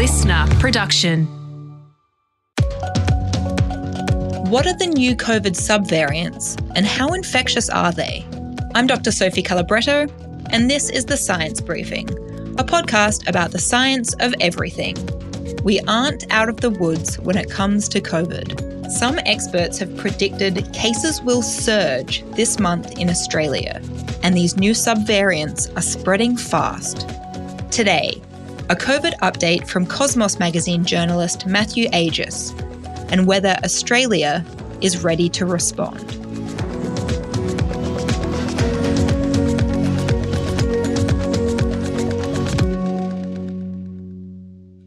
LiSTNR production. What are the new COVID subvariants and how infectious are they? I'm Dr. Sophie Calabretto, and this is the Science Briefing, a podcast about the science of everything. We aren't out of the woods when it comes to COVID. Some experts have predicted cases will surge this month in Australia, and these new subvariants are spreading fast. Today, a COVID update from Cosmos magazine journalist Matthew Agius, and whether Australia is ready to respond.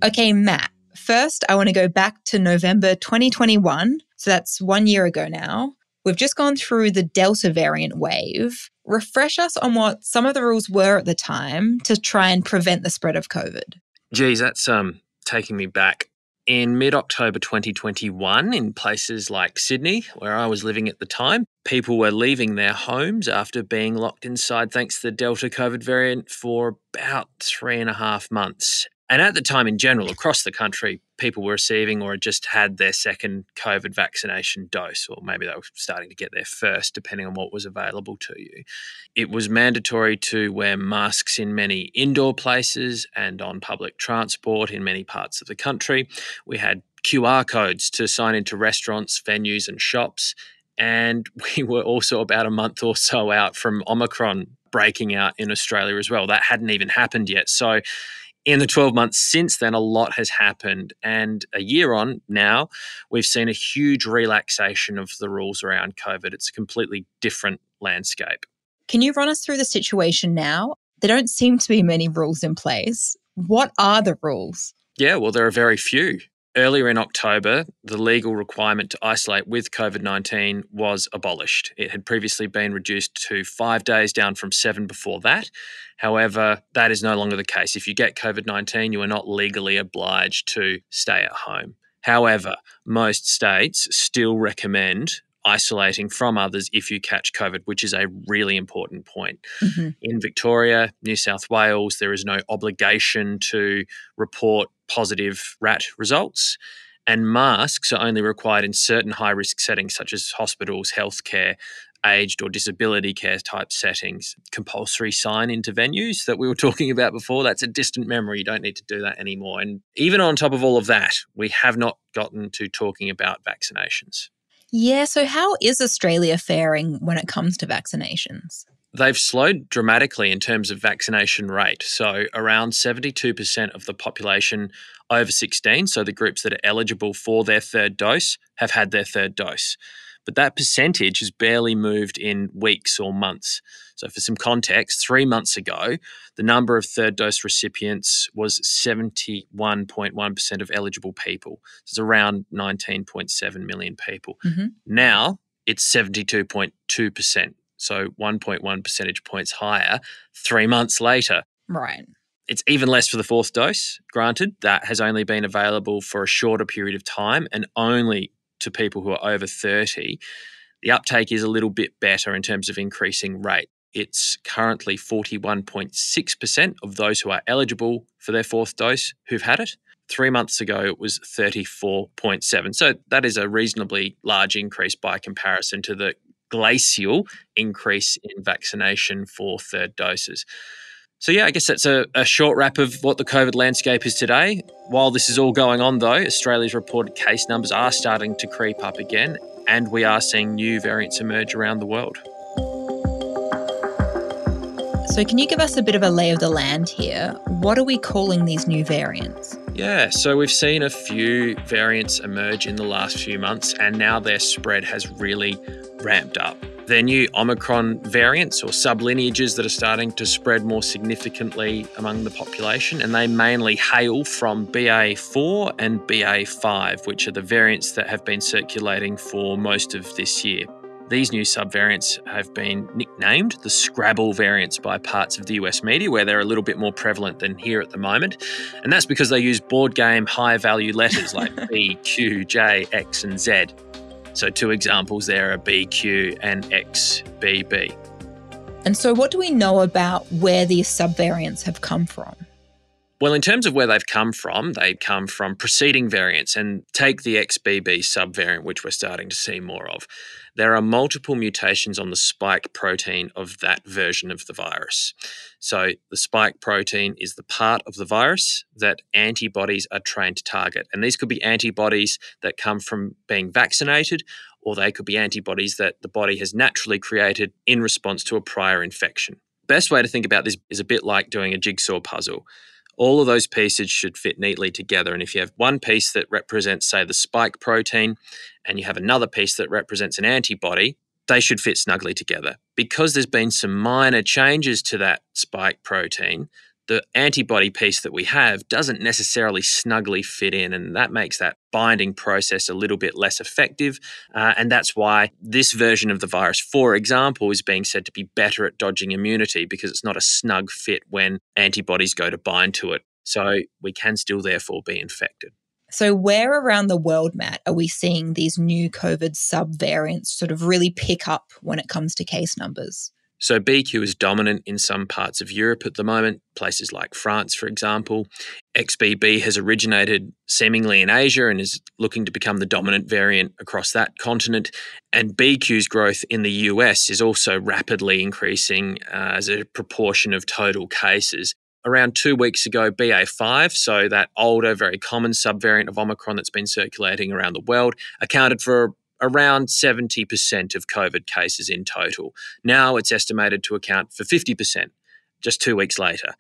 Okay, Matt, first I want to go back to November 2021. So that's one year ago now. We've just gone through the Delta variant wave. Refresh us on what some of the rules were at the time to try and prevent the spread of COVID. Geez, that's um taking me back. In mid October 2021, in places like Sydney, where I was living at the time, people were leaving their homes after being locked inside thanks to the Delta COVID variant for about three and a half months. And at the time, in general, across the country, people were receiving or had just had their second COVID vaccination dose, or maybe they were starting to get their first, depending on what was available to you. It was mandatory to wear masks in many indoor places and on public transport in many parts of the country. We had QR codes to sign into restaurants, venues, and shops. And we were also about a month or so out from Omicron breaking out in Australia as well. That hadn't even happened yet. So, in the 12 months since then, a lot has happened. And a year on now, we've seen a huge relaxation of the rules around COVID. It's a completely different landscape. Can you run us through the situation now? There don't seem to be many rules in place. What are the rules? Yeah, well, there are very few. Earlier in October, the legal requirement to isolate with COVID 19 was abolished. It had previously been reduced to five days, down from seven before that. However, that is no longer the case. If you get COVID 19, you are not legally obliged to stay at home. However, most states still recommend isolating from others if you catch COVID, which is a really important point. Mm-hmm. In Victoria, New South Wales, there is no obligation to report positive RAT results. And masks are only required in certain high risk settings, such as hospitals, healthcare, aged or disability care type settings. Compulsory sign into venues that we were talking about before, that's a distant memory. You don't need to do that anymore. And even on top of all of that, we have not gotten to talking about vaccinations. Yeah, so how is Australia faring when it comes to vaccinations? They've slowed dramatically in terms of vaccination rate. So, around 72% of the population over 16, so the groups that are eligible for their third dose, have had their third dose but that percentage has barely moved in weeks or months. So, for some context, three months ago, the number of third dose recipients was 71.1% of eligible people. So It's around 19.7 million people. Mm-hmm. Now it's 72.2%. So 1.1 percentage points higher three months later. Right. It's even less for the fourth dose. Granted, that has only been available for a shorter period of time and only to people who are over 30, the uptake is a little bit better in terms of increasing rate. It's currently 41.6% of those who are eligible for their fourth dose who've had it. Three months ago, it was 34.7. So that is a reasonably large increase by comparison to the glacial increase in vaccination for third doses. So, yeah, I guess that's a, a, short wrap of what the COVID landscape is today. While this is all going on, though, Australia's reported case numbers are starting to creep up again, and we are seeing new variants emerge around the world. So, can you give us a bit of a lay of the land here? What are we calling these new variants? Yeah, so we've seen a few variants emerge in the last few months, and now their spread has really ramped up. They're new Omicron variants or sublineages that are starting to spread more significantly among the population, and they mainly hail from BA4 and BA5, which are the variants that have been circulating for most of this year. These new subvariants have been nicknamed the Scrabble variants by parts of the US media, where they're a little bit more prevalent than here at the moment. And that's because they use board game high value letters like B, Q, J, X, and Z. So, two examples there are BQ and XBB. And so, what do we know about where these subvariants have come from? Well, in terms of where they've come from, they come from preceding variants and take the XBB subvariant, which we're starting to see more of. There are multiple mutations on the spike protein of that version of the virus. So, the spike protein is the part of the virus that antibodies are trained to target. And these could be antibodies that come from being vaccinated, or they could be antibodies that the body has naturally created in response to a prior infection. Best way to think about this is a bit like doing a jigsaw puzzle all of those pieces should fit neatly together. And if you have one piece that represents, say, the spike protein, and you have another piece that represents an antibody, they should fit snugly together. Because there's been some minor changes to that spike protein, the antibody piece that we have doesn't necessarily snugly fit in, and that makes that binding process a little bit less effective. Uh, and that's why this version of the virus, for example, is being said to be better at dodging immunity because it's not a snug fit when antibodies go to bind to it. So we can still, therefore, be infected. So, where around the world, Matt, are we seeing these new COVID subvariants sort of really pick up when it comes to case numbers? So BQ is dominant in some parts of Europe at the moment, places like France, for example. XBB has originated seemingly in Asia and is looking to become the dominant variant across that continent. And BQ's growth in the US is also rapidly increasing uh, as a proportion of total cases. Around two weeks ago, BA5, so that older, very common subvariant of Omicron that's been circulating around the world, accounted for around 70% of COVID cases in total. Now it's estimated to account for 50% just two weeks later.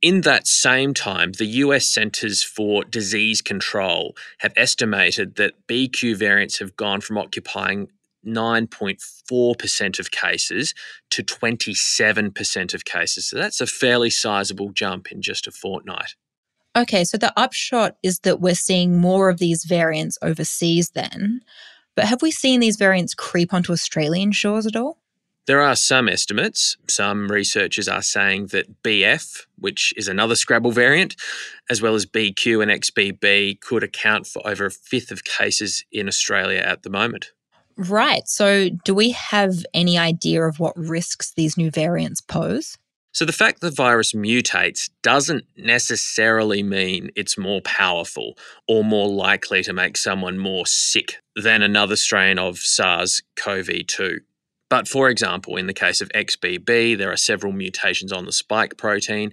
In that same time, the US Centers for Disease Control have estimated that BQ variants have gone from occupying 9.4% of cases to 27% of cases. So that's a fairly sizable jump in just a fortnight. Okay, so the upshot is that we're seeing more of these variants overseas then. But have we seen these variants creep onto Australian shores at all? There are some estimates. Some researchers are saying that BF, which is another Scrabble variant, as well as BQ and XBB, could account for over a fifth of cases in Australia at the moment. Right. So, do we have any idea of what risks these new variants pose? So, the fact the virus mutates doesn't necessarily mean it's more powerful or more likely to make someone more sick than another strain of SARS CoV 2. But for example, in the case of XBB, there are several mutations on the spike protein,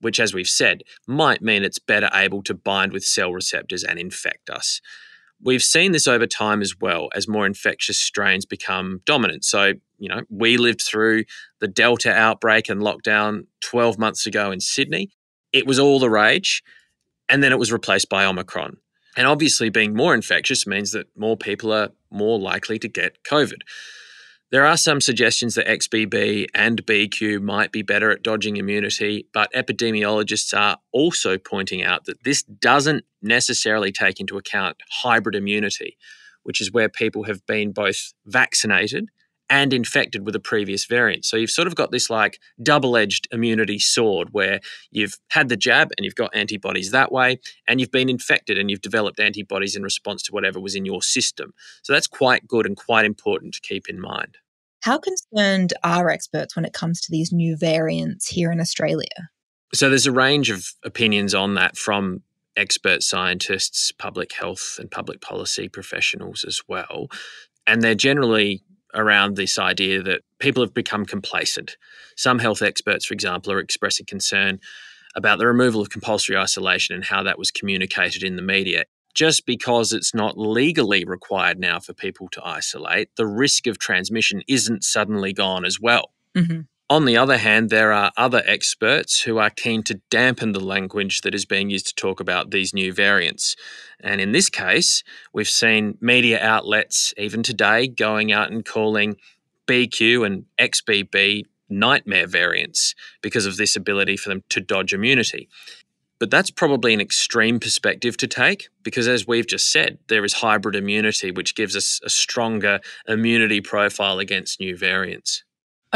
which, as we've said, might mean it's better able to bind with cell receptors and infect us. We've seen this over time as well as more infectious strains become dominant. So, you know, we lived through the Delta outbreak and lockdown 12 months ago in Sydney. It was all the rage, and then it was replaced by Omicron. And obviously, being more infectious means that more people are more likely to get COVID. There are some suggestions that XBB and BQ might be better at dodging immunity, but epidemiologists are also pointing out that this doesn't necessarily take into account hybrid immunity, which is where people have been both vaccinated and infected with a previous variant. So you've sort of got this like double edged immunity sword where you've had the jab and you've got antibodies that way, and you've been infected and you've developed antibodies in response to whatever was in your system. So that's quite good and quite important to keep in mind. How concerned are experts when it comes to these new variants here in Australia? So there's a range of opinions on that from expert scientists, public health and public policy professionals as well. And they're generally around this idea that people have become complacent. Some health experts, for example, are expressing concern about the removal of compulsory isolation and how that was communicated in the media. Just because it's not legally required now for people to isolate, the risk of transmission isn't suddenly gone as well. Mm-hmm. On the other hand, there are other experts who are keen to dampen the language that is being used to talk about these new variants. And in this case, we've seen media outlets, even today, going out and calling BQ and XBB nightmare variants because of this ability for them to dodge immunity. But that's probably an extreme perspective to take because, as we've just said, there is hybrid immunity, which gives us a stronger immunity profile against new variants.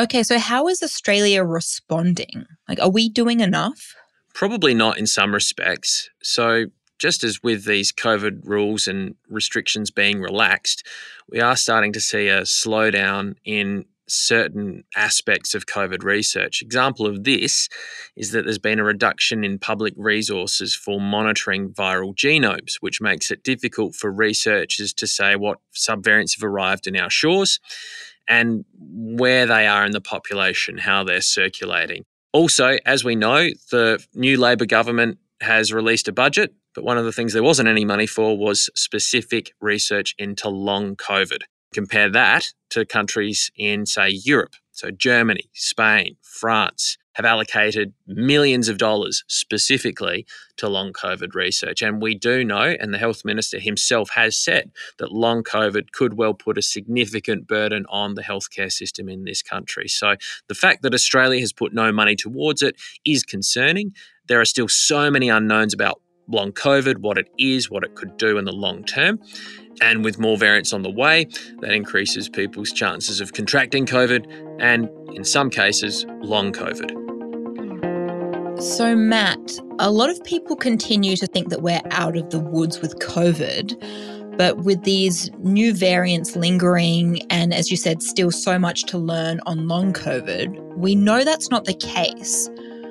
Okay, so how is Australia responding? Like, are we doing enough? Probably not in some respects. So, just as with these COVID rules and restrictions being relaxed, we are starting to see a slowdown in certain aspects of COVID research. Example of this is that there's been a reduction in public resources for monitoring viral genomes, which makes it difficult for researchers to say what subvariants have arrived in our shores and where they are in the population, how they're circulating. Also, as we know, the new Labor government has released a budget, but one of the things there wasn't any money for was specific research into long COVID. Compare that to countries in, say, Europe. So, Germany, Spain, France have allocated millions of dollars specifically to long COVID research. And we do know, and the health minister himself has said, that long COVID could well put a significant burden on the healthcare system in this country. So, the fact that Australia has put no money towards it is concerning. There are still so many unknowns about long COVID, what it is, what it could do in the long term. And with more variants on the way, that increases people's chances of contracting COVID and, in some cases, long COVID. So, Matt, a lot of people continue to think that we're out of the woods with COVID. But with these new variants lingering, and as you said, still so much to learn on long COVID, we know that's not the case.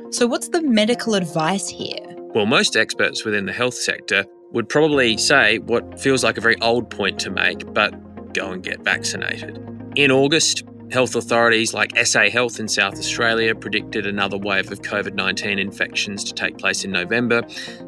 So, what's the medical advice here? Well, most experts within the health sector would probably say what feels like a very old point to make, but go and get vaccinated. In August, health authorities like SA Health in South Australia predicted another wave of COVID 19 infections to take place in November.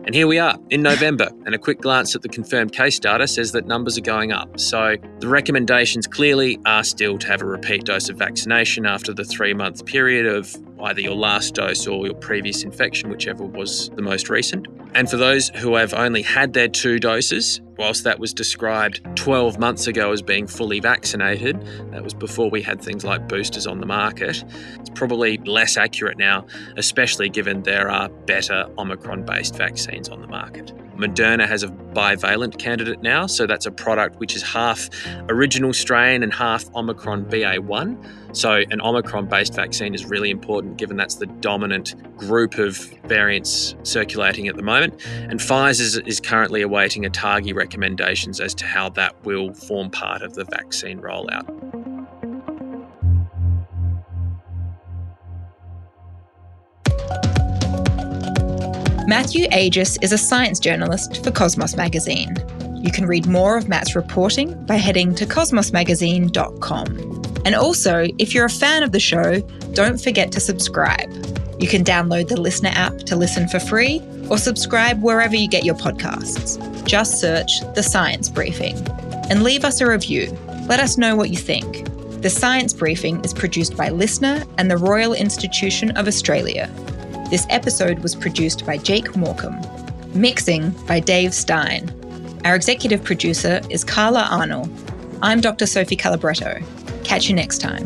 And here we are in November, and a quick glance at the confirmed case data says that numbers are going up. So the recommendations clearly are still to have a repeat dose of vaccination after the three month period of either your last dose or your previous infection, whichever was the most recent. And for those who have only had their two doses, whilst that was described 12 months ago as being fully vaccinated, that was before we had things like boosters on the market, it's probably less accurate now, especially given there are better Omicron based vaccines on the market. Moderna has a bivalent candidate now, so that's a product which is half original strain and half Omicron BA1. So, an Omicron based vaccine is really important given that's the dominant group of variants circulating at the moment. And Pfizer is currently awaiting ATAGI recommendations as to how that will form part of the vaccine rollout. Matthew Agius is a science journalist for Cosmos Magazine. You can read more of Matt's reporting by heading to cosmosmagazine.com. And also, if you're a fan of the show, don't forget to subscribe. You can download the LiSTNR app to listen for free or subscribe wherever you get your podcasts. Just search The Science Briefing and leave us a review. Let us know what you think. The Science Briefing is produced by LiSTNR and the Royal Institution of Australia. This episode was produced by Jake Morecambe, mixing by Dave Stein. Our executive producer is Carla Arnold. I'm Dr. Sophie Calabretto. Catch you next time.